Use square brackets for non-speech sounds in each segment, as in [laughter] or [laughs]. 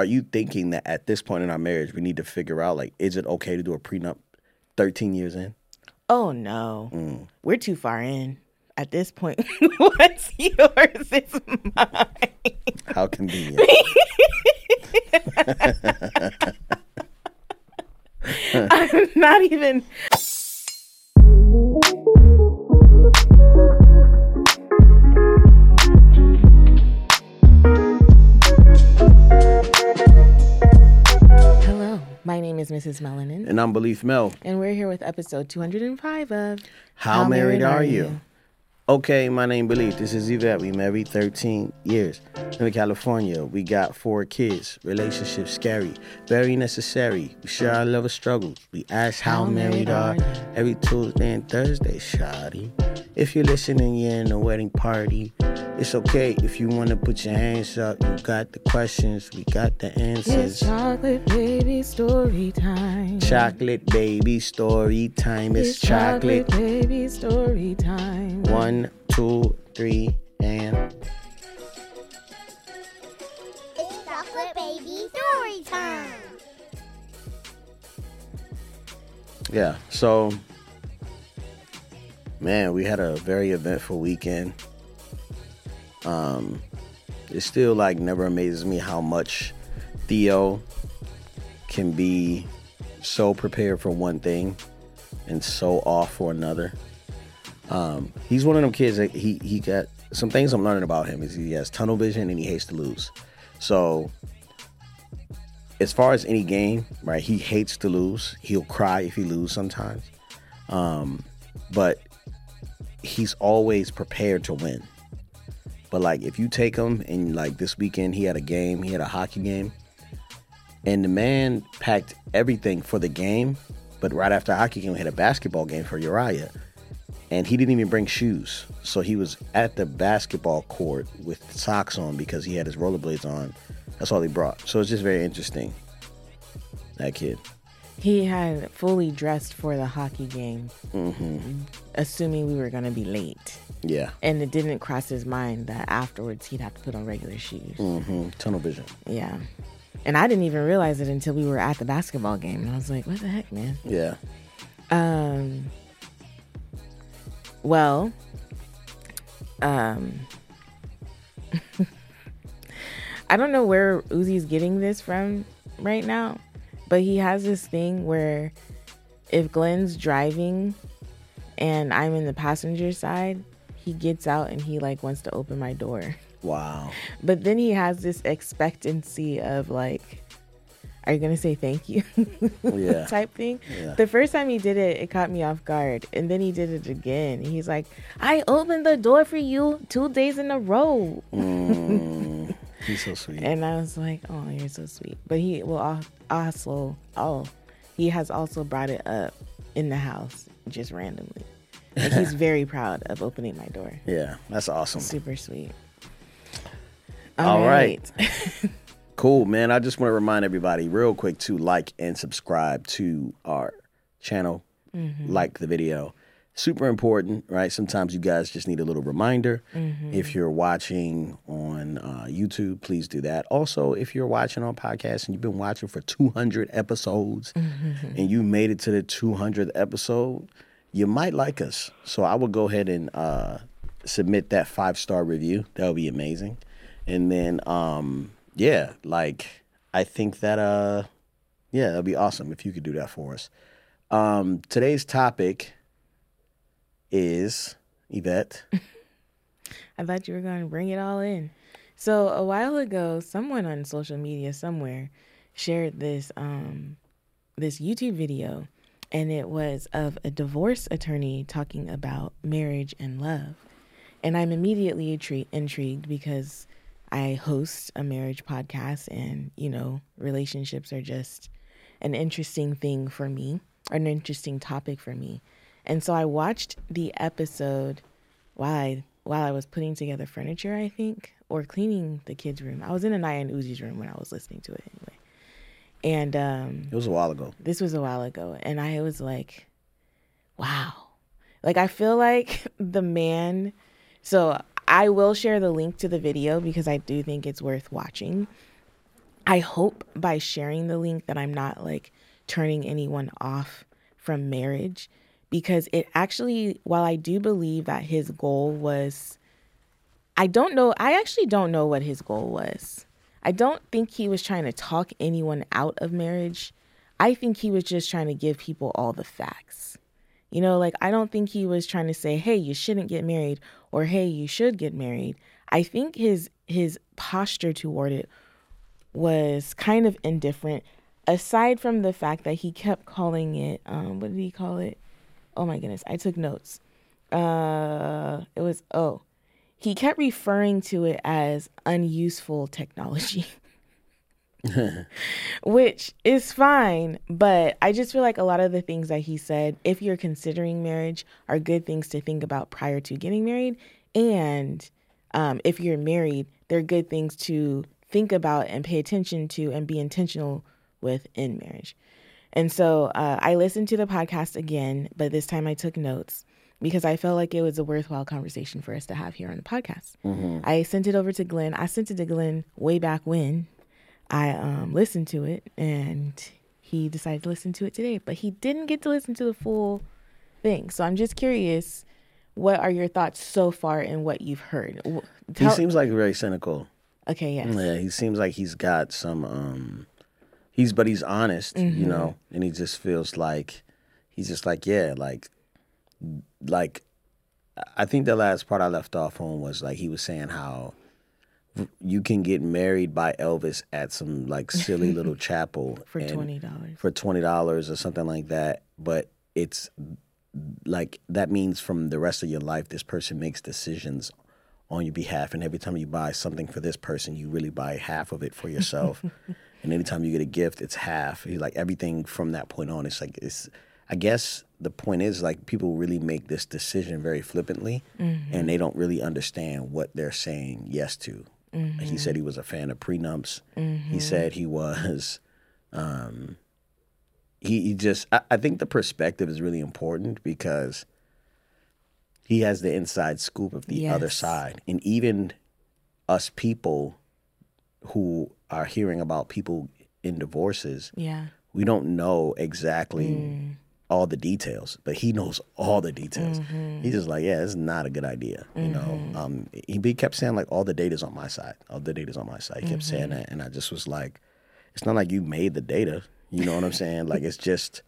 are you thinking that at this point in our marriage we need to figure out like is it okay to do a prenup 13 years in? Oh no. Mm. We're too far in. At this point, [laughs] what's yours is mine. How convenient. [laughs] [laughs] I'm not even name is Mrs. Melanin. And I'm Beleaf Mel. And we're here with episode 205 of How, How Married, Married, Are, you? you? Okay, my name is Beleaf. This is Yvette. We married 13 years. In California, we got four kids. Relationship scary, very necessary. We share our love of struggles. We ask how, how married, married are you? Every Tuesday and Thursday, shoddy. If you're listening, you're in a wedding party. It's okay if you want to put your hands up. You got the questions, we got the answers. It's chocolate baby story time. Chocolate baby story time. It's, it's chocolate. chocolate baby story time. One, two, three, and. It's chocolate baby story time. Yeah, so man, we had a very eventful weekend. Um, it still like never amazes me how much Theo can be so prepared for one thing and so off for another. Um, he's one of them kids that he he got some things I'm learning about him is he has tunnel vision and he hates to lose. So as far as any game, right, he hates to lose. He'll cry if he lose sometimes. Um, but he's always prepared to win. But like if you take him and like this weekend he had a game, he had a hockey game, and the man packed everything for the game, but right after hockey game he had a basketball game for Uriah. And he didn't even bring shoes. So he was at the basketball court with socks on because he had his rollerblades on. That's all he brought. So it's just very interesting. That kid. He had fully dressed for the hockey game, mm-hmm. assuming we were going to be late. Yeah. And it didn't cross his mind that afterwards he'd have to put on regular shoes. Mm-hmm. Tunnel vision. Yeah. And I didn't even realize it until we were at the basketball game. And I was like, what the heck, man? Yeah. Um, well, um, [laughs] I don't know where Uzi's getting this from right now but he has this thing where if Glen's driving and I'm in the passenger side, he gets out and he like wants to open my door. Wow. But then he has this expectancy of like, are you gonna say thank you? yeah. [laughs] type thing. Yeah. The first time he did it, it caught me off guard. And then he did it again. He's like, I opened the door for you two days in a row. Mm. He's so [laughs] sweet. And I was like, oh, you're so sweet. But he will also, oh, he has also brought it up in the house just randomly. Like he's [laughs] very proud of opening my door. Yeah, that's awesome. Super sweet. All, All right. right. Cool, man. I just want to remind everybody real quick to like and subscribe to our channel. Mm-hmm. Like the video super important, right? Sometimes you guys just need a little reminder. Mm-hmm. If you're watching on uh, YouTube, please do that. Also, if you're watching on podcast and you've been watching for 200 episodes mm-hmm. and you made it to the 200th episode, you might like us. So I will go ahead and uh, submit that five star review. That would be amazing. And then, um, yeah, like I think that, uh, yeah, that'd be awesome if you could do that for us. Um, today's topic is Yvette. [laughs] I thought you were going to bring it all in. So a while ago, someone on social media somewhere shared this um, this YouTube video, and it was of a divorce attorney talking about marriage and love. And I'm immediately intri- intrigued because I host a marriage podcast, and you know, relationships are just an interesting thing for me, or an interesting topic for me. And so I watched the episode while I while I was putting together furniture, I think, or cleaning the kids' room. I was in Anaya and Uzi's room when I was listening to it anyway. And um It was a while ago. This was a while ago. And I was like, wow. Like I feel like [laughs] the man so I will share the link to the video because I do think it's worth watching. I hope by sharing the link that I'm not like turning anyone off from marriage because it actually, while I do believe that his goal was, I don't know, I actually don't know what his goal was. I don't think he was trying to talk anyone out of marriage. I think he was just trying to give people all the facts. You know, like I don't think he was trying to say, "Hey, you shouldn't get married," or "Hey, you should get married." I think his his posture toward it was kind of indifferent aside from the fact that he kept calling it um what did he call it? Oh my goodness, I took notes. Uh it was oh. He kept referring to it as unuseful technology. [laughs] [laughs] which is fine. But I just feel like a lot of the things that he said, if you're considering marriage, are good things to think about prior to getting married. And um, if you're married, they're good things to think about and pay attention to and be intentional with in marriage. And so uh, I listened to the podcast again, but this time I took notes because I felt like it was a worthwhile conversation for us to have here on the podcast. Mm-hmm. I sent it over to Glen. I sent it to Glen way back when I um, listened to it and he decided to listen to it today, but he didn't get to listen to the full thing. So I'm just curious, what are your thoughts so far and what you've heard? Tell- he seems like very cynical. Okay, yes. Yeah, he seems like he's got some um he's but he's honest, mm-hmm. you know, and he just feels like he's just like, yeah, like like I think the last part I left off on was like he was saying how you can get married by Elvis at some like silly [laughs] little chapel for twenty dollars. For twenty dollars or something like that. But it's like that means from the rest of your life, this person makes decisions on your behalf, and every time you buy something for this person, you really buy half of it for yourself. [laughs] and anytime you get a gift, it's half. Like everything from that point on, it's like it's. I guess the point is like people really make this decision very flippantly, mm-hmm. and they don't really understand what they're saying yes to. Mm-hmm. He said he was a fan of prenups. Mm-hmm. He said he was. [laughs] Um, he, he just. I, I think the perspective is really important because he has the inside scoop of the yes. other side, and even us people who are hearing about people in divorces. Yeah, we don't know exactly. Mm all the details, but he knows all the details. Mm-hmm. He's just like, yeah, it's not a good idea. Mm-hmm. You know, mm-hmm. um, he, he, kept saying like all the data's on my side. All the data's on my side. He kept mm-hmm. saying that, and I just was like, it's not like you made the data. You know what I'm saying? like it's just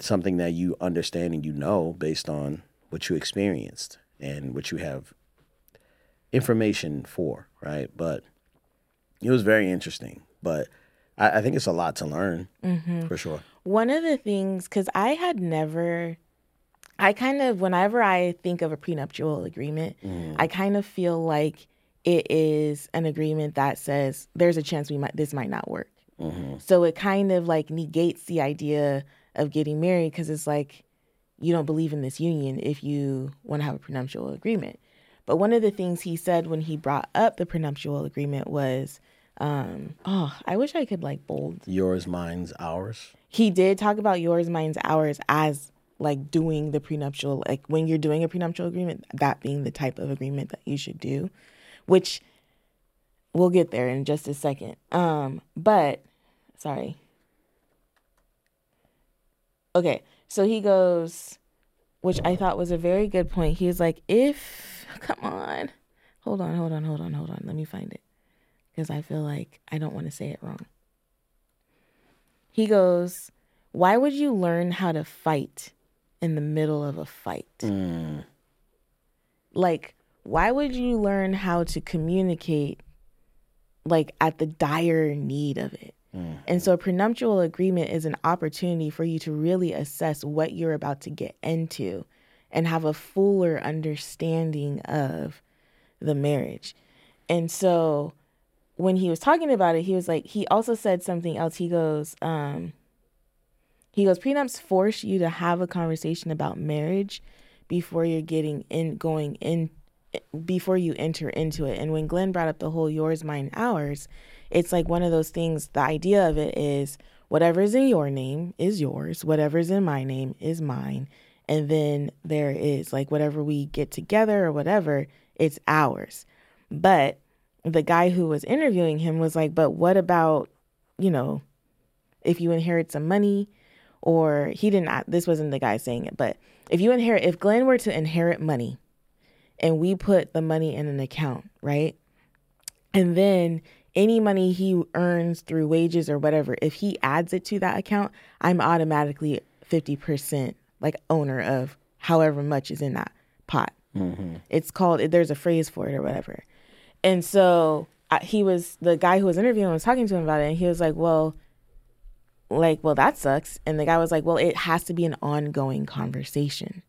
something that you understand and you know based on what you experienced and what you have information for, right? But it was very interesting. But I, I think it's a lot to learn mm-hmm. for sure. One of the things, because I had never, I kind of, whenever I think of a prenuptial agreement, mm. I kind of feel like it is an agreement that says there's a chance we might this might not work. Mm-hmm. So it kind of like negates the idea of getting married because it's like you don't believe in this union if you want to have a prenuptial agreement. But one of the things he said when he brought up the prenuptial agreement was um, oh, I wish I could like bold. Yours, mine's, ours. He did talk about yours, mine's, ours as like doing the prenuptial, like when you're doing a prenuptial agreement, that being the type of agreement that you should do, which we'll get there in just a second. Um, but sorry. Okay, so he goes, which I thought was a very good point. He was like, if, come on, hold on, hold on, hold on, hold on. Let me find it because I feel like I don't want to say it wrong. He goes, Why would you learn how to fight in the middle of a fight? Mm. Like, why would you learn how to communicate like at the dire need of it? Mm. And so, a prenuptial agreement is an opportunity for you to really assess what you're about to get into and have a fuller understanding of the marriage. And so, when he was talking about it, he was like, he also said something else. He goes, um, he goes, prenups force you to have a conversation about marriage before you're getting in, going in, before you enter into it. And when Glen brought up the whole yours, mine, ours, it's like one of those things. The idea of it is whatever's in your name is yours, whatever's in my name is mine. And then there is like whatever we get together or whatever, it's ours. But the guy who was interviewing him was like, but what about, you know, if you inherit some money or he didn't, this wasn't the guy saying it, but if you inherit, if Glen were to inherit money and we put the money in an account, right? And then any money he earns through wages or whatever, if he adds it to that account, I'm automatically 50% like owner of however much is in that pot. Mm-hmm. It's called, there's a phrase for it or whatever. And so I, he was, the guy who was interviewing was talking to him about it. And he was like, well, like, well, that sucks. And the guy was like, well, it has to be an ongoing conversation.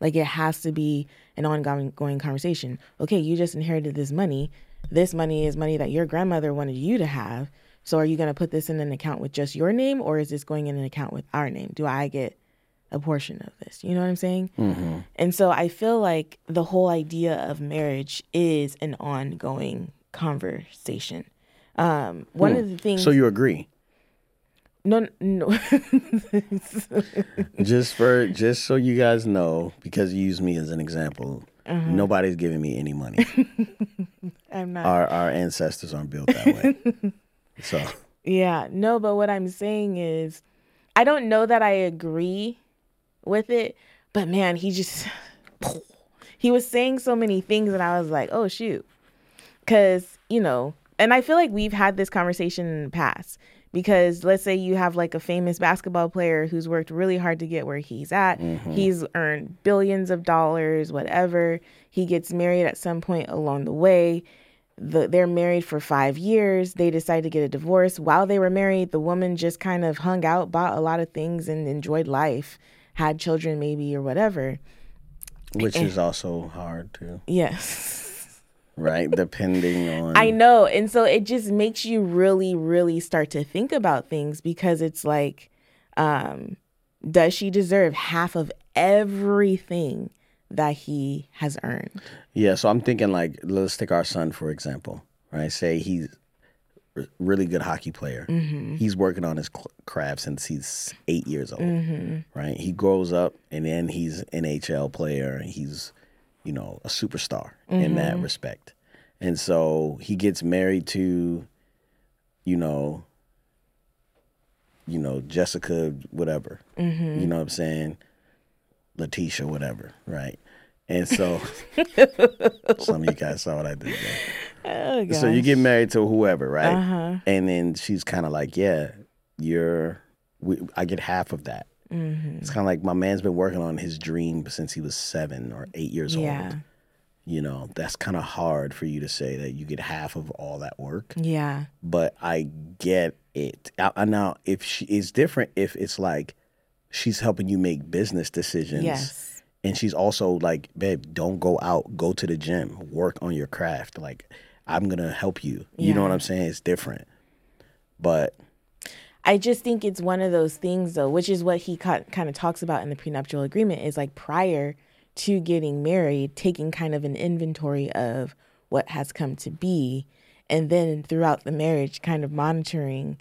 Like, it has to be an ongoing conversation. Okay, you just inherited this money. This money is money that your grandmother wanted you to have. So, are you going to put this in an account with just your name, or is this going in an account with our name? Do I get a portion of this? You know what I'm saying? Mm-hmm. And so, I feel like the whole idea of marriage is an ongoing conversation. Um, one hmm. of the things. So, you agree? No, no. [laughs] just for just so you guys know, because you use me as an example, uh-huh. nobody's giving me any money. [laughs] I'm not. Our our ancestors aren't built that way. [laughs] so. Yeah, no, but what I'm saying is, I don't know that I agree with it, but man, he just [laughs] he was saying so many things, and I was like, oh shoot, because you know, and I feel like we've had this conversation in the past because let's say you have like a famous basketball player who's worked really hard to get where he's at. Mm-hmm. he's earned billions of dollars whatever. He gets married at some point along the way. The, they're married for five years. They decide to get a divorce. While they were married the woman just kind of hung out bought a lot of things and enjoyed life had children maybe or whatever which and, is also hard too yes [laughs] right? Depending on. I know. And so it just makes you really, really start to think about things because it's like, um, does she deserve half of everything that he has earned? Yeah. So I'm thinking, like, let's take our son, for example, right? Say he's really good hockey player. Mm-hmm. He's working on his craft since he's eight years old, mm-hmm. right? He grows up and then he's NHL player. He's you know, a superstar mm-hmm. in that mm-hmm. respect. And so he gets married to, you know, you know, Jessica, whatever. Mm-hmm. You know what I'm saying? Letitia, whatever, right? And so [laughs] some of you guys saw what I did there. Oh, so you get married to whoever, right? Uh-huh. And then she's kind of like, yeah, you're, we, I get half of that. Mm-hmm. It's kind of like my man's been working on his dream since he was seven or eight years yeah. old. You know, that's kind of hard for you to say that you get half of all that work. Yeah. But I get it. I, now, if she is different, if it's like she's helping you make business decisions. Yes. And she's also like, babe, don't go out, go to the gym, work on your craft. Like, I'm gonna help you. You know what I'm saying? It's different. But I just think it's one of those things, though, which is what he kind of talks about in the prenuptial agreement is like prior to getting married, taking kind of an inventory of what has come to be. And then throughout the marriage, kind of monitoring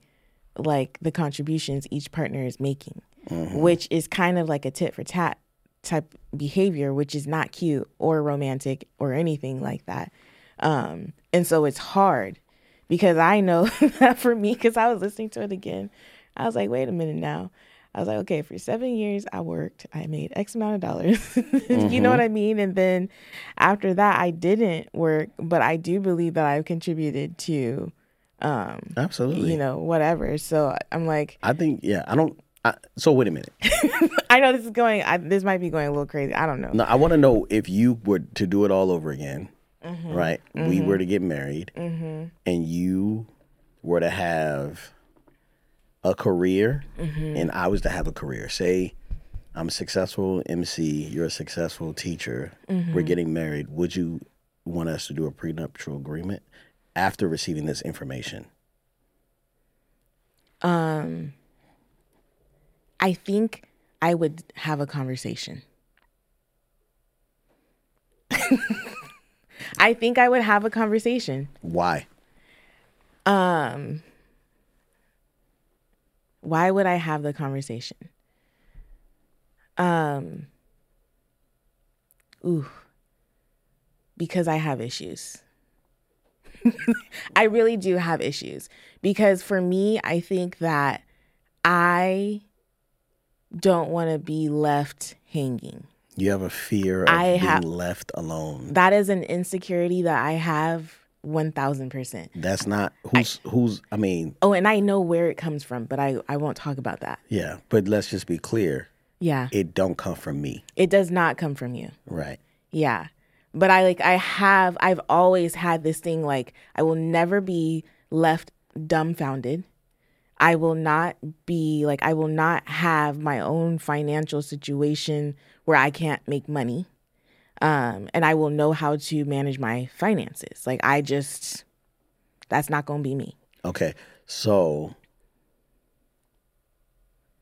like the contributions each partner is making, mm-hmm. which is kind of like a tit for tat type behavior, which is not cute or romantic or anything like that. Um, and so it's hard because I know [laughs] that for me, because I was listening to it again, I was like, wait a minute now. I was like, okay, for seven years I worked, I made X amount of dollars. [laughs] mm-hmm. You know what mm-hmm. I mean? And then after that, I didn't work, but I do believe that I've contributed to, um, absolutely, you know, whatever. So I'm like, I think, yeah, I don't. I, so wait a minute. [laughs] I know this is going. I, this might be going a little crazy. I don't know. No, I want to know if you were to do it all over again mm-hmm. right? Mm-hmm. We were to get married, mm-hmm. and you were to have a career, mm-hmm. and I was to have a career. Say, I'm a successful MC, you're a successful teacher, we're mm-hmm. getting married. Would you want us to do a prenuptial agreement after receiving this information? Um, I think I would have a conversation. [laughs] I think I would have a conversation. Why? Um why would I have the conversation? Um ooh. Because I have issues. [laughs] I really do have issues because for me, I think that I don't want to be left hanging. You have a fear of I being left alone. That is an insecurity that I have 1000%. That's not who's who's. I mean, Oh, and I know where it comes from, but I, I won't talk about that. yeah. But let's just be clear. Yeah. It don't come from me, It does not come from you. right? Yeah. But I like I have I've always had this thing like I will never be left dumbfounded. I will not be like I will not have my own financial situation where I can't make money. Um and I will know how to manage my finances. Like I just that's not going to be me. Okay. So,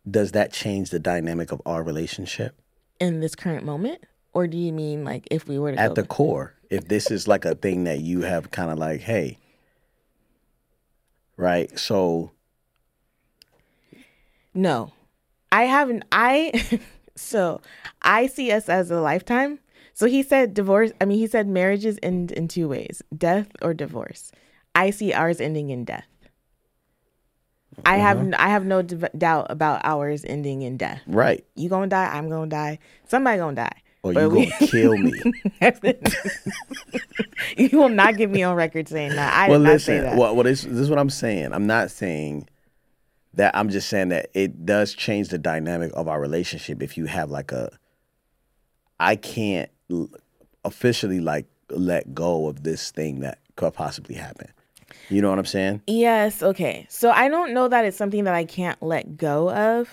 does that change the dynamic of our relationship? in this current moment or do you mean like if we were to At the core, if this is like a thing that you have kind of like, hey, right? So, No. I haven't I [laughs] so I see us as a lifetime. So he said divorce I mean he said marriages end in two ways, death or divorce. I see ours ending in death. I have Uh-huh. I have no d- doubt about ours ending in death. right. You gonna die, I'm gonna die, somebody gonna die. Or you we- to kill me. [laughs] you will not get me on record saying that. I well, did not say listen. that. Well, well this, this is what I'm saying. I'm not saying that. I'm just saying that it does change the dynamic of our relationship if you have like a. I can't officially like let go of this thing that could possibly happen. You know what I'm saying? Yes, okay. So I don't know that it's something that I can't let go of.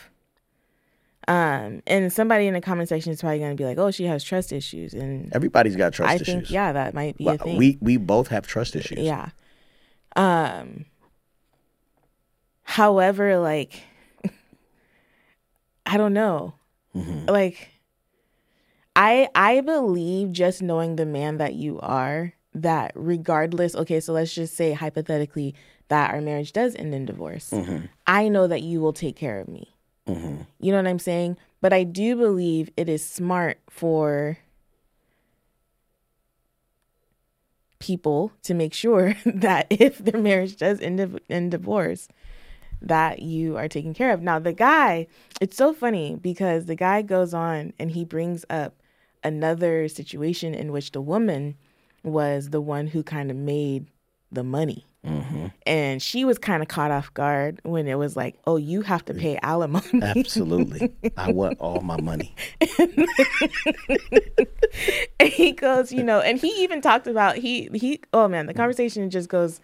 Um, and somebody in the comment section is probably going to be like, "Oh, she has trust issues," and Everybody's got trust I issues. think yeah, that might be Well, a thing. we we both have trust issues. yeah. Um. However, like, I don't know. Mm-hmm. Like, I I believe just knowing the man that you are that regardless. Okay, so let's just say hypothetically that our marriage does end in divorce. Mm-hmm. I know that you will take care of me. You know what I'm saying? But I do believe it is smart for people to make sure [laughs] that if their marriage does end in divorce, that you are taking care of. Now, the guy, it's so funny because the guy goes on and he brings up another situation in which the woman was the one who kind of made the money. Mm-hmm. And she was kind of caught off guard when it was like, oh, you have to pay alimony. [laughs] Absolutely. I want all my money. [laughs] and he goes, you know, and he even talked about he he oh man, the conversation just goes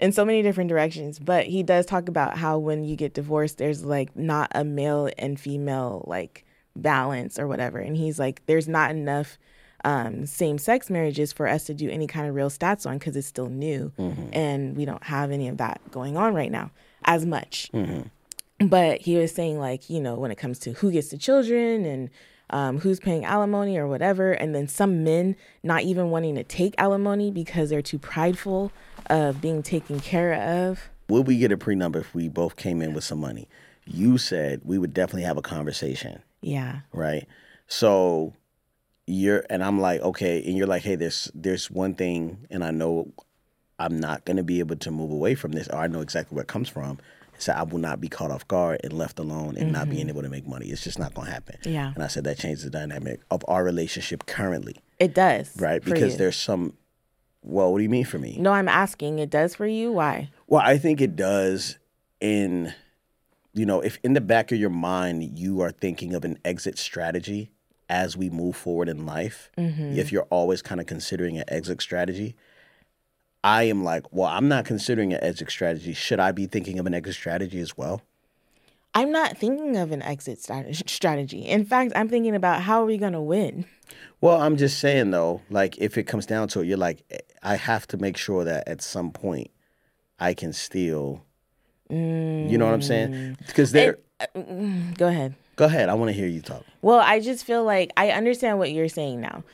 in so many different directions, but he does talk about how when you get divorced there's like not a male and female like balance or whatever. And he's like there's not enough um, same sex marriages for us to do any kind of real stats on because it's still new. And we don't have any of that going on right now as much. But he was saying like you know when it comes to who gets the children and um, who's paying alimony or whatever and then some men not even wanting to take alimony because they're too prideful of being taken care of Would we get a prenup if we both came in with some money? You said we would definitely have a conversation, yeah right? So you're and I'm like, okay, and you're like, hey, there's there's one thing, and I know I'm not gonna be able to move away from this, or I know exactly where it comes from. So I will not be caught off guard and left alone and not being mm-hmm. able to make money. It's just not gonna happen. Yeah. And I said that changes the dynamic of our relationship currently, it does right? Because you. there's some. Well, what do you mean for me? no i'm asking it does for you why Well, I think it does in you know, if in the back of your mind you are thinking of an exit strategy as we move forward in life, mm-hmm. if you're always kind of considering an exit strategy, I am like, well, I'm not considering an exit strategy. Should I be thinking of an exit strategy as well? i'm not thinking of an exit [laughs] strategy in fact i'm thinking about how are we going to win Well, I'm just saying though, like if it comes down to it, you're like, I have to make sure that at some point I can still, you know what I'm saying? Mm. Because there, uh, go ahead go ahead. I want to hear you talk. Well, I just feel like I understand what you're saying now.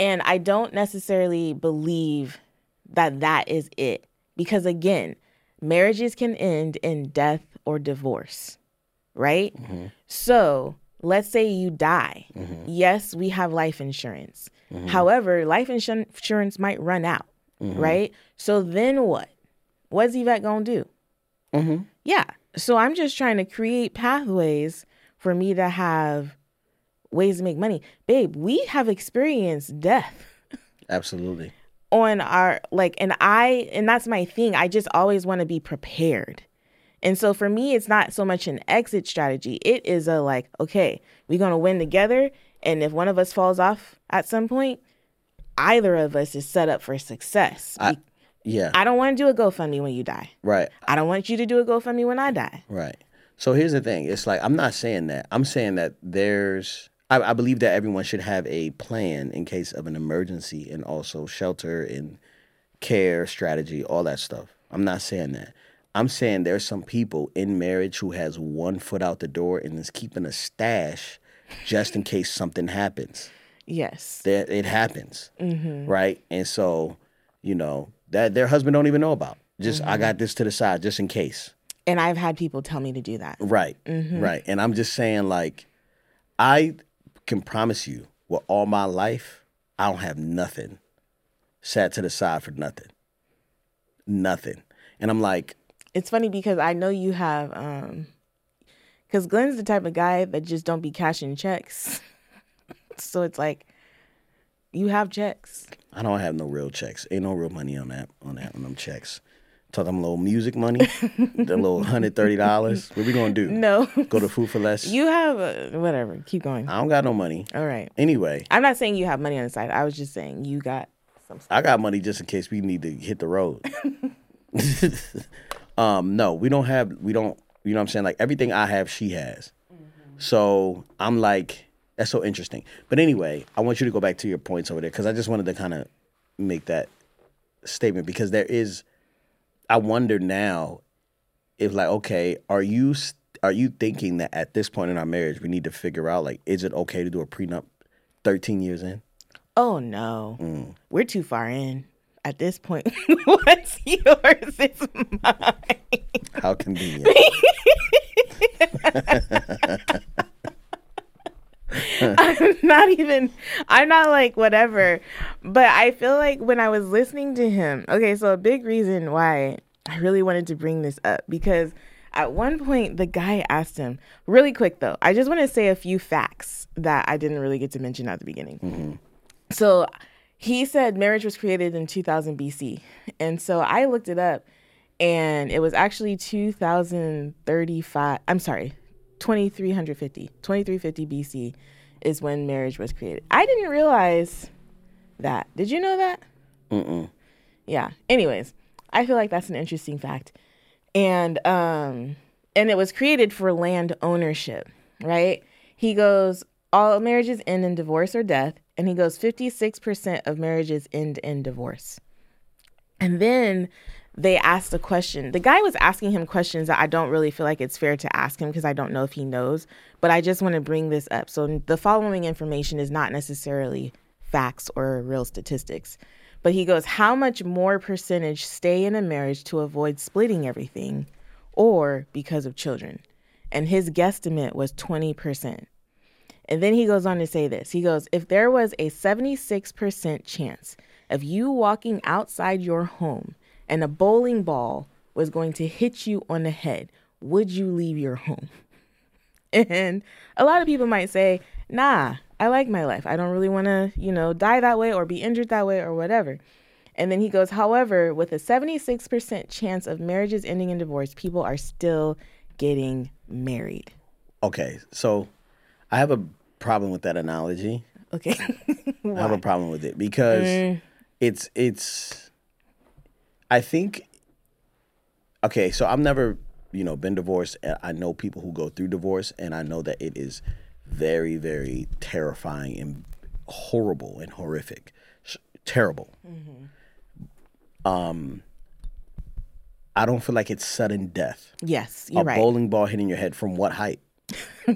And I don't necessarily believe that that is it. Because again, marriages can end in death or divorce, right? Mm-hmm. So let's say you die. Mm-hmm. Yes, we have life insurance. Mm-hmm. However, life insurance might run out. Right? So then what? What's Yvette gonna do? Mm-hmm. Yeah. So I'm just trying to create pathways for me to have ways to make money. Babe, we have experienced death Absolutely. on our like and I and that's my thing. I just always want to be prepared. And so for me it's not so much an exit strategy. It is a like, okay, we're going to win together and if one of us falls off at some point, either of us is set up for success. I, yeah. I don't want to do a GoFundMe when you die. right. I don't want you to do a GoFundMe when I die. Right. So here's the thing. It's like I'm not saying that. I'm saying that there's. I, I believe that everyone should have a plan in case of an emergency and also shelter and care strategy, all that stuff. I'm not saying that. I'm saying there's some people in marriage who has one foot out the door and is keeping a stash just in case something happens. Yes. That it happens, mm-hmm. right? And so, you know, that their husband don't even know about. Just I mm-hmm. got this to the side just in case. And I've had people tell me to do that. Right. Mm-hmm. Right. And I'm just saying, like, I can promise you with all my life, I don't have nothing sat to the side for nothing. Nothing. And I'm like, It's funny because I know you have um cuz Glen's the type of guy that just don't be cashing checks. [laughs] so it's like you have checks. I don't have no real checks. Ain't no real money on that on that on them checks. Talking little music money, [laughs] the little hundred thirty dollars. What we gonna do? No. Go to food for less? You have uh, whatever. Keep going. I don't got no money. All right. Anyway, I'm not saying you have money on the side. I was just saying you got some stuff. I got money just in case we need to hit the road. [laughs] [laughs] um, no, we don't have we don't you know what I'm saying? Like everything I have, she has. So I'm like, that's so interesting. But anyway, I want you to go back to your points over there because I just wanted to kind of make that statement because there is I wonder now if like, okay, are you are you thinking that at this point in our marriage we need to figure out like is it okay to do a prenup 13 years in? Oh no. Mm. We're too far in. At this point, [laughs] what's yours is mine. How convenient. [laughs] [laughs] I'm not even I'm not like whatever. But I feel like when I was listening to him, okay, so a big reason why I really wanted to bring this up because at one point the guy asked him, really quick though, I just want to say a few facts that I didn't really get to mention at the beginning. Mm-hmm. So he said marriage was created in 2000 BC. And so I looked it up and it was actually 2035. I'm sorry, 2350. 2350 BC is when marriage was created. I didn't realize that. Did you know that? Mm-mm. Yeah. Anyways, I feel like that's an interesting fact. And um and it was created for land ownership, right? He goes all marriages end in divorce or death, and he goes 56% of marriages end in divorce. And then they asked a question. The guy was asking him questions that I don't really feel like it's fair to ask him because I don't know if he knows, but I just want to bring this up. So the following information is not necessarily facts or real statistics. But he goes, How much more percentage stay in a marriage to avoid splitting everything or because of children? And his guesstimate was 20%. And then he goes on to say this. He goes, If there was a 76% chance of you walking outside your home and a bowling ball was going to hit you on the head, would you leave your home? [laughs] And a lot of people might say, nah, I like my life. I don't really want to, you know, die that way or be injured that way or whatever. And then he goes, however, with a 76% chance of marriages ending in divorce, people are still getting married. Okay, so I have a problem with that analogy. Okay. [laughs] I have a problem with it because mm. it's it's. I think. Okay, so I've never, you know, been divorced. and I know people who go through divorce, and I know that it is very, very terrifying and horrible and horrific, terrible. Um, I don't feel like it's sudden death. yes, you're a right. bowling ball hitting your head from what height? [laughs]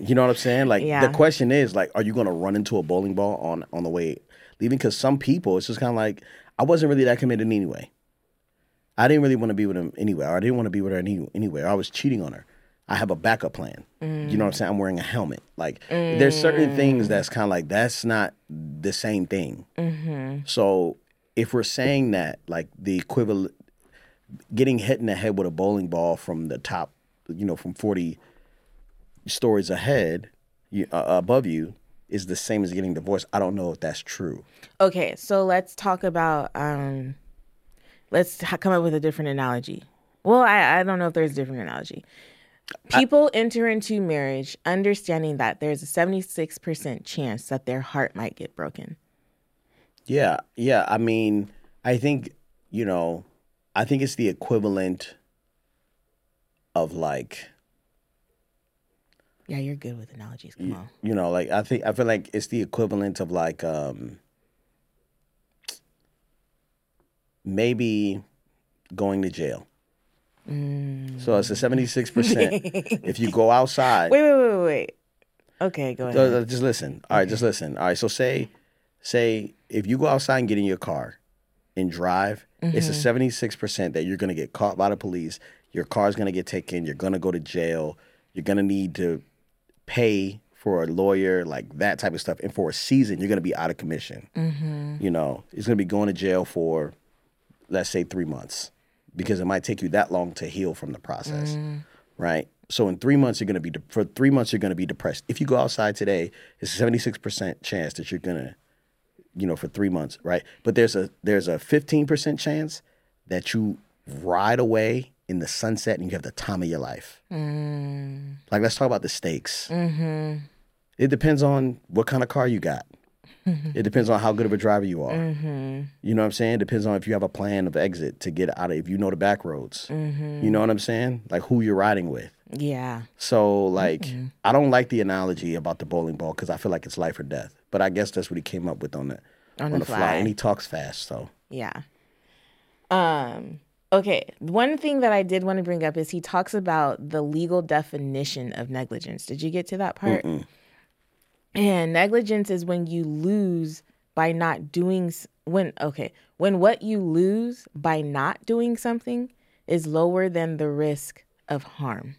you know what I'm saying? Like Yeah. the question is like, are you gonna run into a bowling ball on on the way leaving? Because some people, it's just kind of like I wasn't really that committed anyway. I didn't really want to be with him anywhere. I didn't want to be with her any, anyway. Or I was cheating on her. I have a backup plan. You know what I'm saying? I'm wearing a helmet. Like there's certain things that's kind of like that's not the same thing. So if we're saying that like the equivalent getting hit in the head with a bowling ball from the top, you know, from 40 stories ahead, you, uh, above you is the same as getting divorced. I don't know if that's true. Okay, so let's talk about um let's ha- come up with a different analogy. Well, I, I don't know if there's a different analogy. People enter into marriage understanding that there's a 76% chance that their heart might get broken. Yeah, yeah. I mean, I think you know, I think it's the equivalent of like Yeah, you're good with analogies. Come on. you know, like I think I feel like it's the equivalent of like um maybe going to jail. Mm. So it's a seventy six percent. [laughs] If you go outside, Wait, wait, wait, wait, wait. Okay, go ahead. Uh, just listen. All right, just listen. All right, so say, say if you go outside and get in your car and drive, it's a mm-hmm. seventy six percent that you're gonna get caught by the police. Your car's gonna get taken. You're gonna go to jail. You're gonna need to pay for a lawyer, like that type of stuff. And for a season, you're gonna be out of commission. Mm-hmm. You know, it's gonna be going to jail for, let's say, three months, because it might take you that long to heal from the process, mm. right? So in three months, you're gonna be de- for three months you're gonna be depressed. If you go outside today, it's a 76 percent chance that you're gonna, you know, for three months, right? But there's a there's a 15 percent chance that you ride away in the sunset and you have the time of your life. Mm. Like let's talk about the stakes. Mm-hmm. It depends on what kind of car you got. Mm-hmm. It depends on how good of a driver you are. Mm-hmm. You know what I'm saying? It depends on if you have a plan of exit to get out of, if you know the back roads. Mm-hmm. You know what I'm saying? Like who you're riding with. Yeah. So like, I don't like the analogy about the bowling ball because I feel like it's life or death. But I guess that's what he came up with on the On on, the the fly. fly. and he talks fast. So Yeah. Um okay, one thing that I did want to bring up is he talks about the legal definition of negligence. Did you get to that part? And negligence is when you lose by not doing when okay, when what you lose by not doing something is lower than the risk of harm.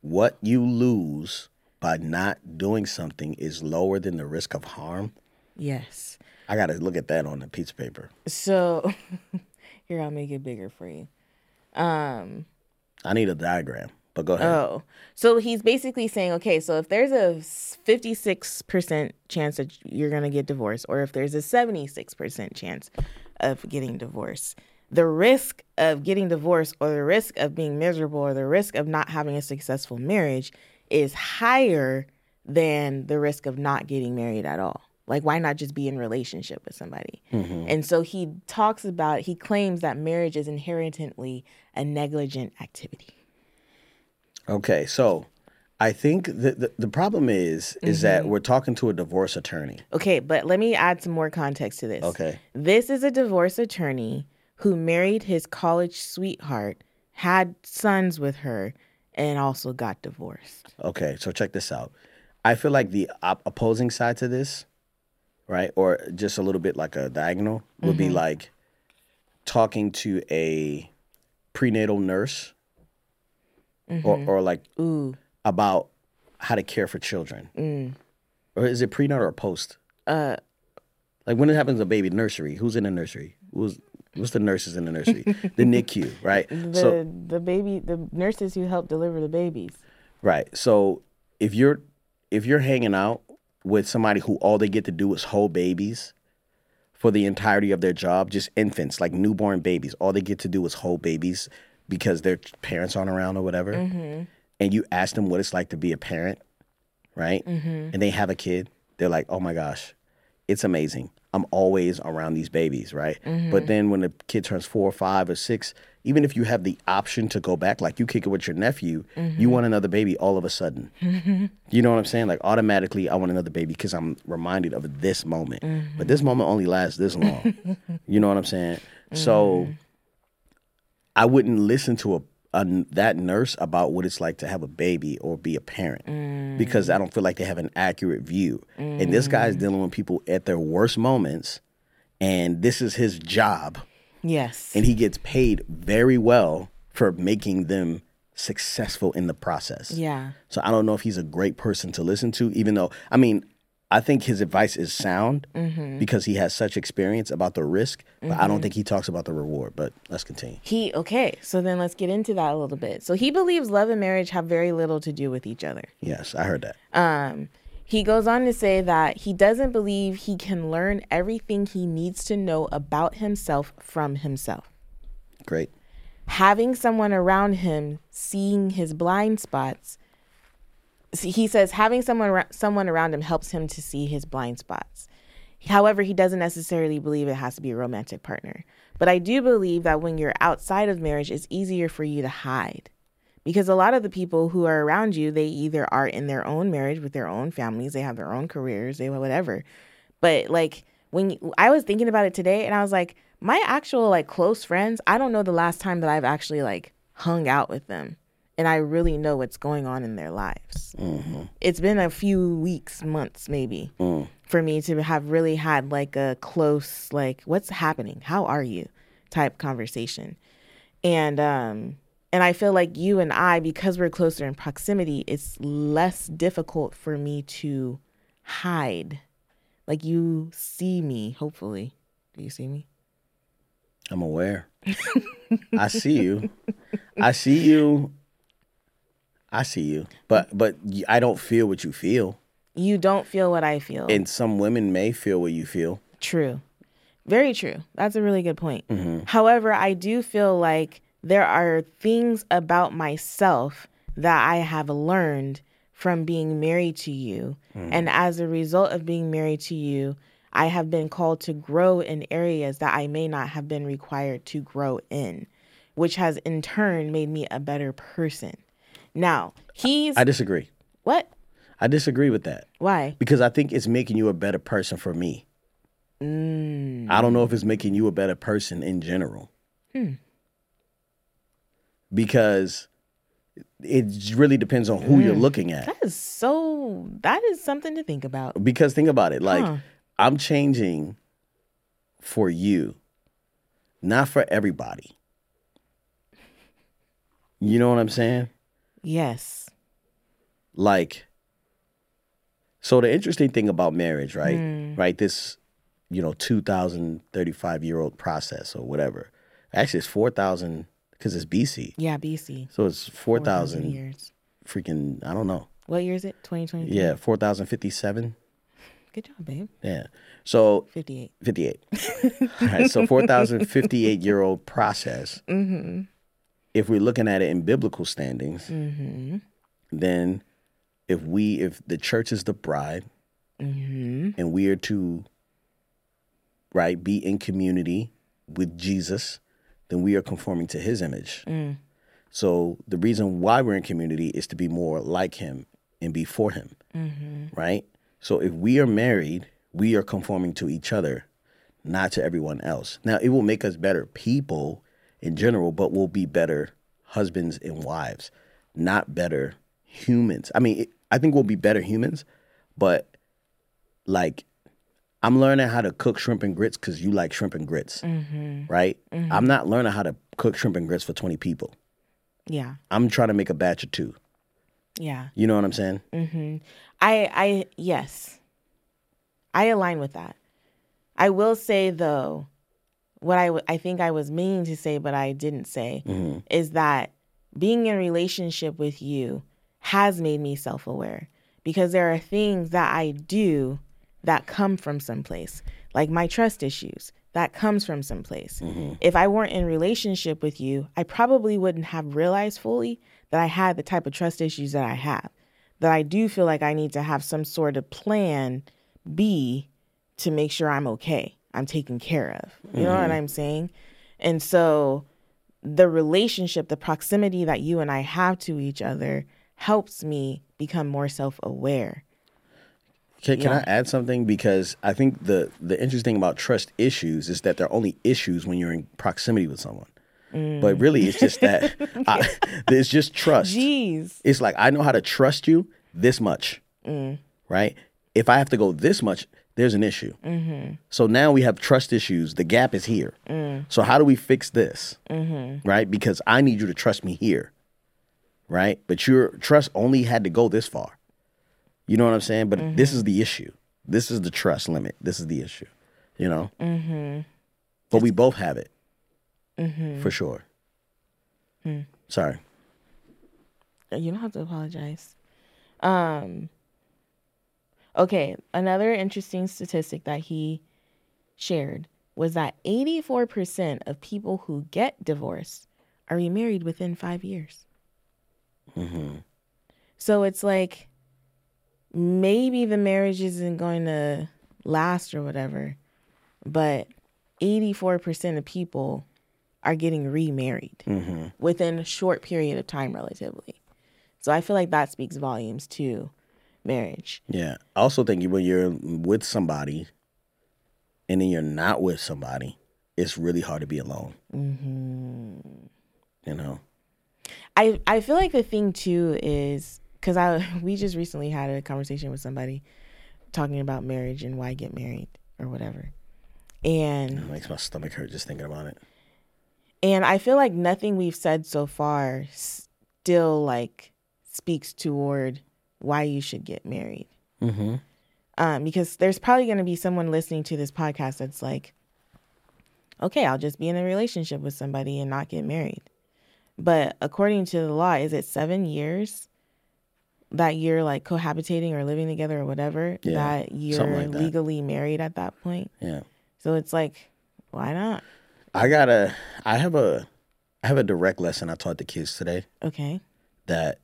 what you lose by not doing something is lower than the risk of harm. Yes. I got to look at that on the piece of paper. So [laughs] here I'll make it bigger for you. Um I need a diagram, but go ahead. Oh, so he's basically saying, okay, so if there's a 56% chance that you're going to get divorced, or if there's a 76% chance of getting divorced, the risk of getting divorced, or the risk of being miserable, or the risk of not having a successful marriage is higher than the risk of not getting married at all. Like, why not just be in relationship with somebody? Mm-hmm. And so he talks about, he claims that marriage is inherently a negligent activity. Okay, so I think the, the the problem is is Mm-hmm. that we're talking to a divorce attorney. Okay, but let me add some more context to this. Okay. This is a divorce attorney who married his college sweetheart, had sons with her, and also got divorced. Okay, so check this out. I feel like the op- opposing side to this, right, or just a little bit like a diagonal, would be like talking to a prenatal nurse, or or like Ooh. about how to care for children, or is it prenatal or post? Uh, Like when it happens to a baby nursery, who's in the nursery? Who's what's the nurses in the nursery? [laughs] the NICU, right? the so the baby, the nurses who help deliver the babies. right. So if you're if you're hanging out with somebody who all they get to do is hold babies for the entirety of their job, just infants, like newborn babies, all they get to do is hold babies because their parents aren't around or whatever. Mm-hmm. And you ask them what it's like to be a parent, right? Mm-hmm. And they have a kid, they're like, "Oh my gosh, it's amazing. I'm always around these babies, right? But mm-hmm. then when the kid turns four or five or six, even if you have the option to go back, like you kick it with your nephew, you want another baby all of a sudden. [laughs] You know what I'm saying? Like automatically, I want another baby because I'm reminded of this moment. But this moment only lasts this long. [laughs] you know what I'm saying? So I wouldn't listen to a, a that nurse about what it's like to have a baby or be a parent because I mm. don't feel like they have an accurate view. And this guy's mm. dealing with people at their worst moments, and this is his job, Yes. and he gets paid very well for making them successful in the process. yeah. So I don't know if he's a great person to listen to, even though I mean, I think his advice is sound Mm-hmm. because he has such experience about the risk, but I don't think he talks about the reward. But let's continue. He okay, so then let's get into that a little bit. So he believes love and marriage have very little to do with each other. Yes, I heard that. Um, he goes on to say that he doesn't believe he can learn everything he needs to know about himself from himself. Great. Having someone around him seeing his blind spots, he says having someone someone around him helps him to see his blind spots. However, he doesn't necessarily believe it has to be a romantic partner. But I do believe that when you're outside of marriage, it's easier for you to hide. Because a lot of the people who are around you, they either are in their own marriage with their own families, they have their own careers, they whatever. But like when you- I was thinking about it today and I was like, my actual like close friends, I don't know the last time that I've actually like hung out with them and I really know what's going on in their lives. It's been a few weeks, months maybe for me to have really had like a close like what's happening? How are you? type conversation. And um and I feel like you and I because we're closer in proximity, it's less difficult for me to hide. Like you see me, hopefully. Do you see me? I'm aware. [laughs] I see you. I see you. I see you. But but I don't feel what you feel. You don't feel what I feel. And some women may feel what you feel. True. Very true. That's a really good point. Mm-hmm. However, I do feel like there are things about myself that I have learned from being married to you. Mm-hmm. And as a result of being married to you, I have been called to grow in areas that I may not have been required to grow in, which has in turn made me a better person. Now, he's I disagree. what? I disagree with that Why? because I think it's making you a better person for me. I don't know if it's making you a better person in general. Hmm. Because it really depends on who you're looking at. That is so that is something to think about. Because think about it, like Huh. I'm changing for you, not for everybody. You know what I'm saying? Yes. Like, so the interesting thing about marriage, right? Hmm. Right, this, you know, 2,035 year old process or whatever. Actually, it's 4,000 because it's BC. Yeah, BC. So it's 4,000 years. freaking, I don't know. What year is it? 2020? Yeah, 4,057. Good job, babe. Yeah. So 58. 58. [laughs] All right. So 4,058 year old process. Mm-hmm. If we're looking at it in biblical standings, mm-hmm. then if we, if the church is the bride mm-hmm. and we are to, right, be in community with Jesus, then we are conforming to his image. Mm. So the reason why we're in community is to be more like him and be for him, mm-hmm. right? So if we are married, we are conforming to each other, not to everyone else. Now it will make us better people in general, but we'll be better husbands and wives, not better humans. I mean, it, I think we'll be better humans, but like I'm learning how to cook shrimp and grits because you like shrimp and grits, right? I'm not learning how to cook shrimp and grits for 20 people. Yeah. I'm trying to make a batch of two. Yeah. You know what I'm saying? Mm-hmm. I I yes. I align with that. I will say though, what I w- I think I was meaning to say but I didn't say mm-hmm. is that being in relationship with you has made me self-aware because there are things that I do that come from someplace, like my trust issues. That comes from someplace. Mm-hmm. If I weren't in relationship with you, I probably wouldn't have realized fully that I had the type of trust issues that I have. That I do feel like I need to have some sort of plan B to make sure I'm okay. I'm taken care of. You know what mm-hmm. I'm saying? And so the relationship, the proximity that you and I have to each other helps me become more self aware. Can, can I add something? Because I think the the interesting about trust issues is that they're only issues when you're in proximity with someone. But mm. really, it's just that [laughs] [laughs] I, it's just trust. Jeez. It's like I know how to trust you this much, mm. right? If I have to go this much, there's an issue. So now we have trust issues. The gap is here. So how do we fix this, right? Because I need you to trust me here, right? But your trust only had to go this far. You know what I'm saying? But this is the issue. This is the trust limit. This is the issue. You know. Mm-hmm. But we both have it. Mm-hmm. For sure. Sorry. You don't have to apologize. Um Okay, another interesting statistic that he shared was that 84% of people who get divorced are remarried within 5 years. Mm-hmm. So it's like maybe the marriage isn't going to last or whatever, but 84% of people are getting remarried mm-hmm. within a short period of time, relatively. So I feel like that speaks volumes to marriage. Yeah. I also think when you're with somebody and then you're not with somebody, it's really hard to be alone. Mm-hmm. You know? I I feel like the thing too is because I [laughs] we just recently had a conversation with somebody talking about marriage and why get married or whatever, and It makes my stomach hurt just thinking about it. and I feel like nothing we've said so far still like speaks toward why you should get married. Mm-hmm. Um, because there's probably going to be someone listening to this podcast that's like, okay, I'll just be in a relationship with somebody and not get married. But according to the law, is it seven years that you're like cohabitating or living together or whatever Yeah, that you're like that. legally married at that point? Yeah. So it's like, why not? I gotta I have a I have a direct lesson I taught the kids today Okay. that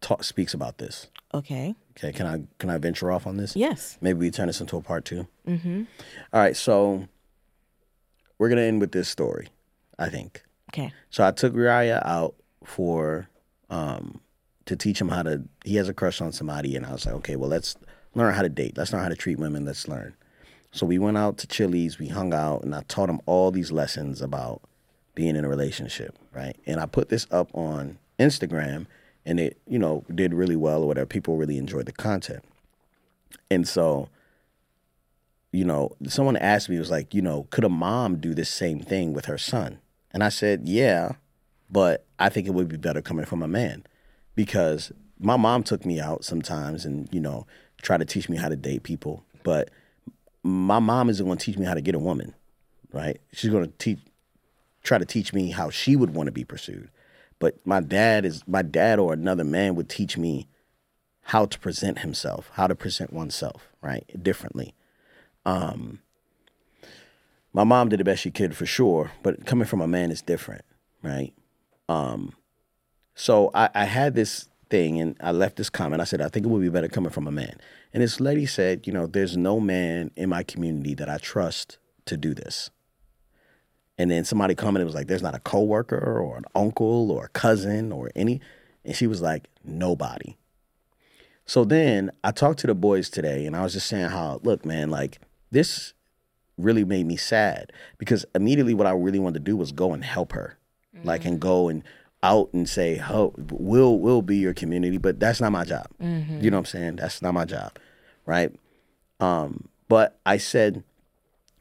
ta- speaks about this. Okay. Okay, can I can I venture off on this? Yes. Maybe we turn this into a part 2 Mm-hmm. All right, so we're gonna end with this story, I think. Okay. So I took Uriah out for um to teach him how to he has a crush on somebody and I was like, okay, well let's learn how to date. Let's learn how to treat women. Let's learn. So we went out to Chili's, we hung out, and I taught him all these lessons about being in a relationship, right? And I put this up on Instagram and it, you know, did really well or whatever. People really enjoyed the content. And so, you know, someone asked me, was like, you know, could a mom do this same thing with her son? And I said, yeah, but I think it would be better coming from a man because my mom took me out sometimes and, you know, try to teach me how to date people. But my mom isn't going to teach me how to get a woman, right? She's going to teach, try to teach me how she would want to be pursued. But my dad is, my dad or another man would teach me how to present himself, how to present oneself, right? Differently. Um, my mom did the best she could for sure, but coming from a man is different, right? Um, so I, I had this thing and I left this comment. I said, I think it would be better coming from a man. And this lady said, you know, there's no man in my community that I trust to do this. And then somebody commented it was like, there's not a coworker or an uncle or a cousin or any. And she was like, nobody. So then I talked to the boys today and I was just saying how, look, man, like this really made me sad because immediately what I really wanted to do was go and help her, like, and go and out and say, oh, we'll, we'll be your community, but that's not my job. You know what I'm saying? That's not my job. Right. Um, but I said,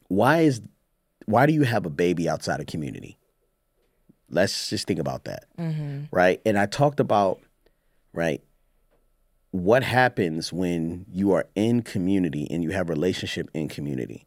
why is, why do you have a baby outside of community? Let's just think about that. Mm-hmm. Right. And I talked about, right, what happens when you are in community and you have relationship in community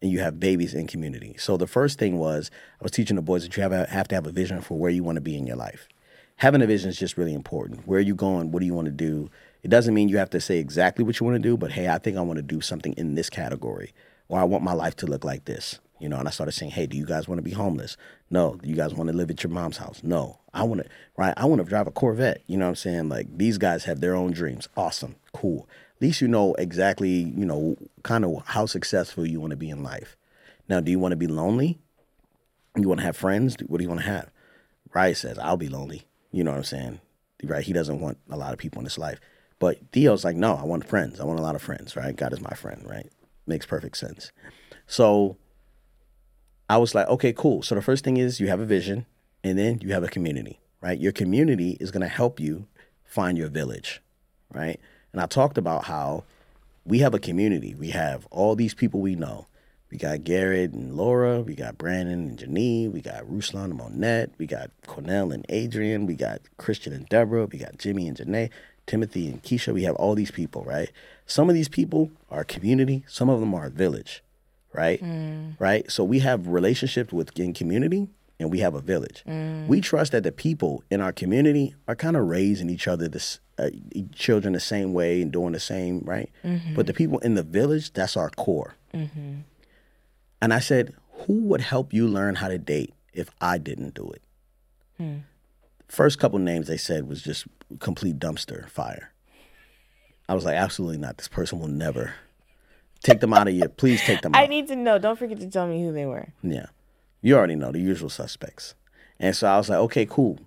and you have babies in community. So the first thing was I was teaching the boys that you have, a, have to have a vision for where you want to be in your life. Having a vision is just really important. Where are you going? What do you want to do? It doesn't mean you have to say exactly what you want to do, but hey, I think I want to do something in this category, or I want my life to look like this. You know, and I started saying, "Hey, do you guys want to be homeless? No. Do you guys want to live at your mom's house? No. I want to, right? I want to drive a Corvette. You know what I'm saying? Like these guys have their own dreams. Awesome, cool. At least you know exactly, you know, kind of how successful you want to be in life. Now, do you want to be lonely? You want to have friends? What do you want to have? Ryan says, I'll be lonely. You know what I'm saying? Right? He doesn't want a lot of people in his life. But Theo's like, no, I want friends. I want a lot of friends, right? God is my friend, right? Makes perfect sense. So I was like, okay, cool. So the first thing is you have a vision and then you have a community, right? Your community is going to help you find your village, right? And I talked about how we have a community. We have all these people we know. We got Garrett and Laura. We got Brandon and Janine. We got Ruslan and Monette. We got Cornell and Adrian. We got Christian and Deborah. We got Jimmy and Janae, Timothy and Keisha. We have all these people, right? Some of these people are community. Some of them are village, right? Mm. Right. So we have relationships within community, and we have a village. Mm. We trust that the people in our community are kind of raising each other, this uh, children the same way and doing the same, right? Mm-hmm. But the people in the village, that's our core. Mm-hmm. And I said, who would help you learn how to date if I didn't do it? Hmm. First couple names they said was just complete dumpster fire. I was like, absolutely not. This person will never take them out of your. Please take them out. I need to know. Don't forget to tell me who they were. Yeah. You already know the usual suspects. And so I was like, okay, cool.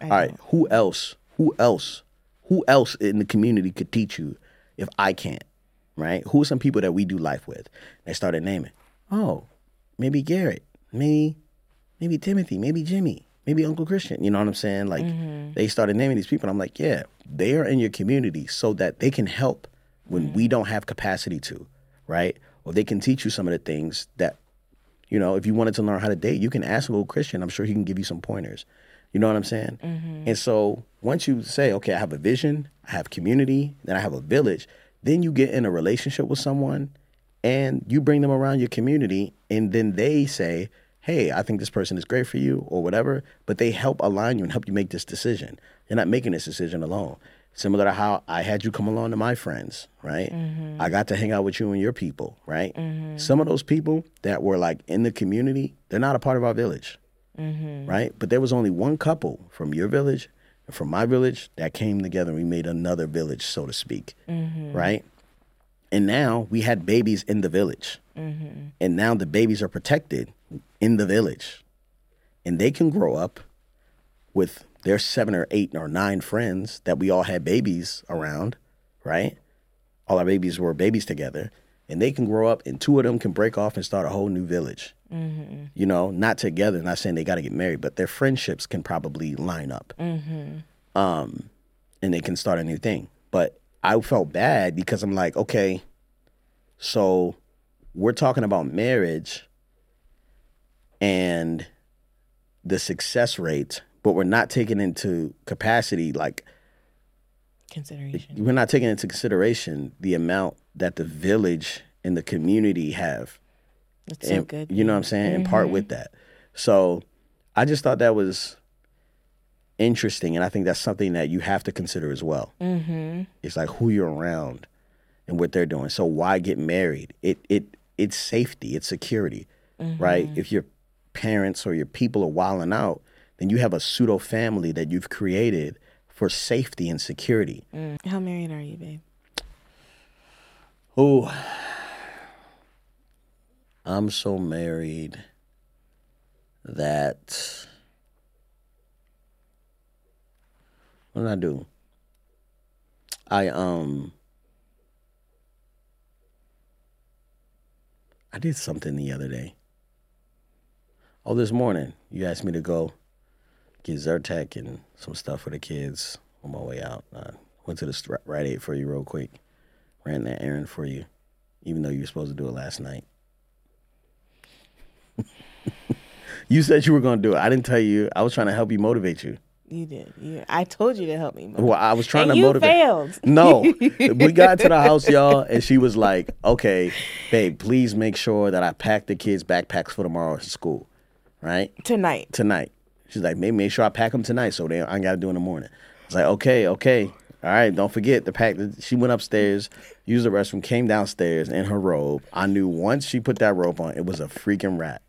I All right. don't. Who else? Who else? Who else in the community could teach you if I can't? Right? Who are some people that we do life with? They started naming. Oh, maybe Garrett. Maybe maybe Timothy. Maybe Jimmy. Maybe Uncle Christian. You know what I'm saying? Like mm-hmm. they started naming these people. And I'm like, yeah, they are in your community so that they can help when mm. we don't have capacity to, right? Or they can teach you some of the things that you know, if you wanted to learn how to date, you can ask Uncle Christian. I'm sure he can give you some pointers. You know what I'm saying? Mm-hmm. And so once you say, okay, I have a vision, I have community, then I have a village, then you get in a relationship with someone and you bring them around your community and then they say, hey, I think this person is great for you or whatever, but they help align you and help you make this decision. You're not making this decision alone. Similar to how I had you come along to my friends, right? Mm-hmm. I got to hang out with you and your people, right? Mm-hmm. Some of those people that were like in the community, they're not a part of our village, mm-hmm. right? But there was only one couple from your village and from my village that came together and we made another village, so to speak, right? And now we had babies in the village. And now the babies are protected in the village. And they can grow up with their seven or eight or nine friends that we all had babies around, right? All our babies were babies together. And they can grow up, and two of them can break off and start a whole new village. You know, not together, not saying they got to get married, but their friendships can probably line up. Um, and they can start a new thing. But I felt bad because I'm like, okay, so we're talking about marriage and the success rate, but we're not taking into capacity like Consideration. we're not taking into consideration the amount that the village and the community have. That's so good. You know what I'm saying? In part with that. So I just thought that was interesting. And I think that's something that you have to consider as well. Mm-hmm. It's like who you're around and what they're doing. So why get married? It it it's safety, it's security, right? If your parents or your people are wilding out, then you have a pseudo family that you've created for safety and security. How married are you, babe? Oh, I'm so married that. What did I do? I um. I did something the other day. Oh, this morning you asked me to go get Zyrtec and some stuff for the kids on my way out. I went to the Rite Aid for you real quick ran that errand for you, even though you were supposed to do it last night. [laughs] you said you were going to do it. I didn't tell you. I was trying to help you motivate you. You did. I told you to help me. Well, I was trying and to you motivate. failed. No, [laughs] we got to the house, y'all, and she was like, "Okay, babe, please make sure that I pack the kids' backpacks for tomorrow school, right? Tonight. Tonight." She's like, "Maybe make sure I pack them tonight, so they I got to do in the morning." I was like, "Okay, okay, all right. Don't forget to pack." The, she went upstairs, used the restroom, came downstairs in her robe. I knew once she put that robe on, it was a freaking rat.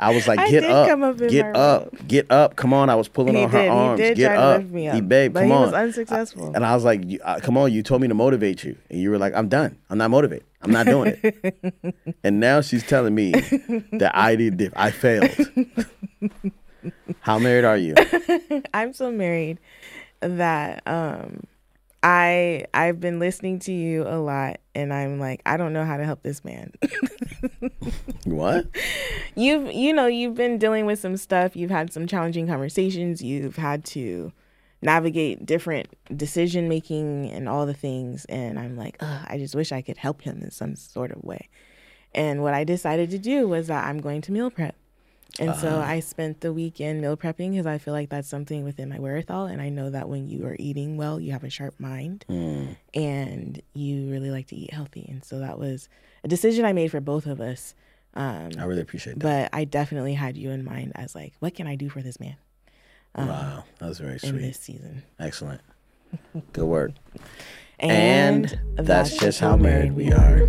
I was like, "Get up, up get up, robe. get up! Come on!" I was pulling He on her did. He arms. get up, He- up, babe, but come he on. was unsuccessful. And I was like, you- uh, "Come on, you told me to motivate you," and you were like, "I'm done. I'm not motivated. I'm not doing it." [laughs] and now she's telling me that I did. I failed. [laughs] How married are you? [laughs] I'm so married that um I I've been listening to you a lot and I'm like I don't know how to help this man. [laughs] What? you've you know you've been dealing with some stuff, you've had some challenging conversations, you've had to navigate different decision making and all the things and I'm like, Ugh, I just wish I could help him in some sort of way. And what I decided to do was that I'm going to meal prep. And so Uh-huh. I spent the weekend meal prepping because I feel like that's something within my wherewithal. And I know that when you are eating well, you have a sharp mind Mm. and you really like to eat healthy. And so that was a decision I made for both of us. Um, I really appreciate that. but I definitely had you in mind as like, what can I do for this man um, wow, that was very sweet. this season? Excellent. Good work. And, And, that's, just how married we are.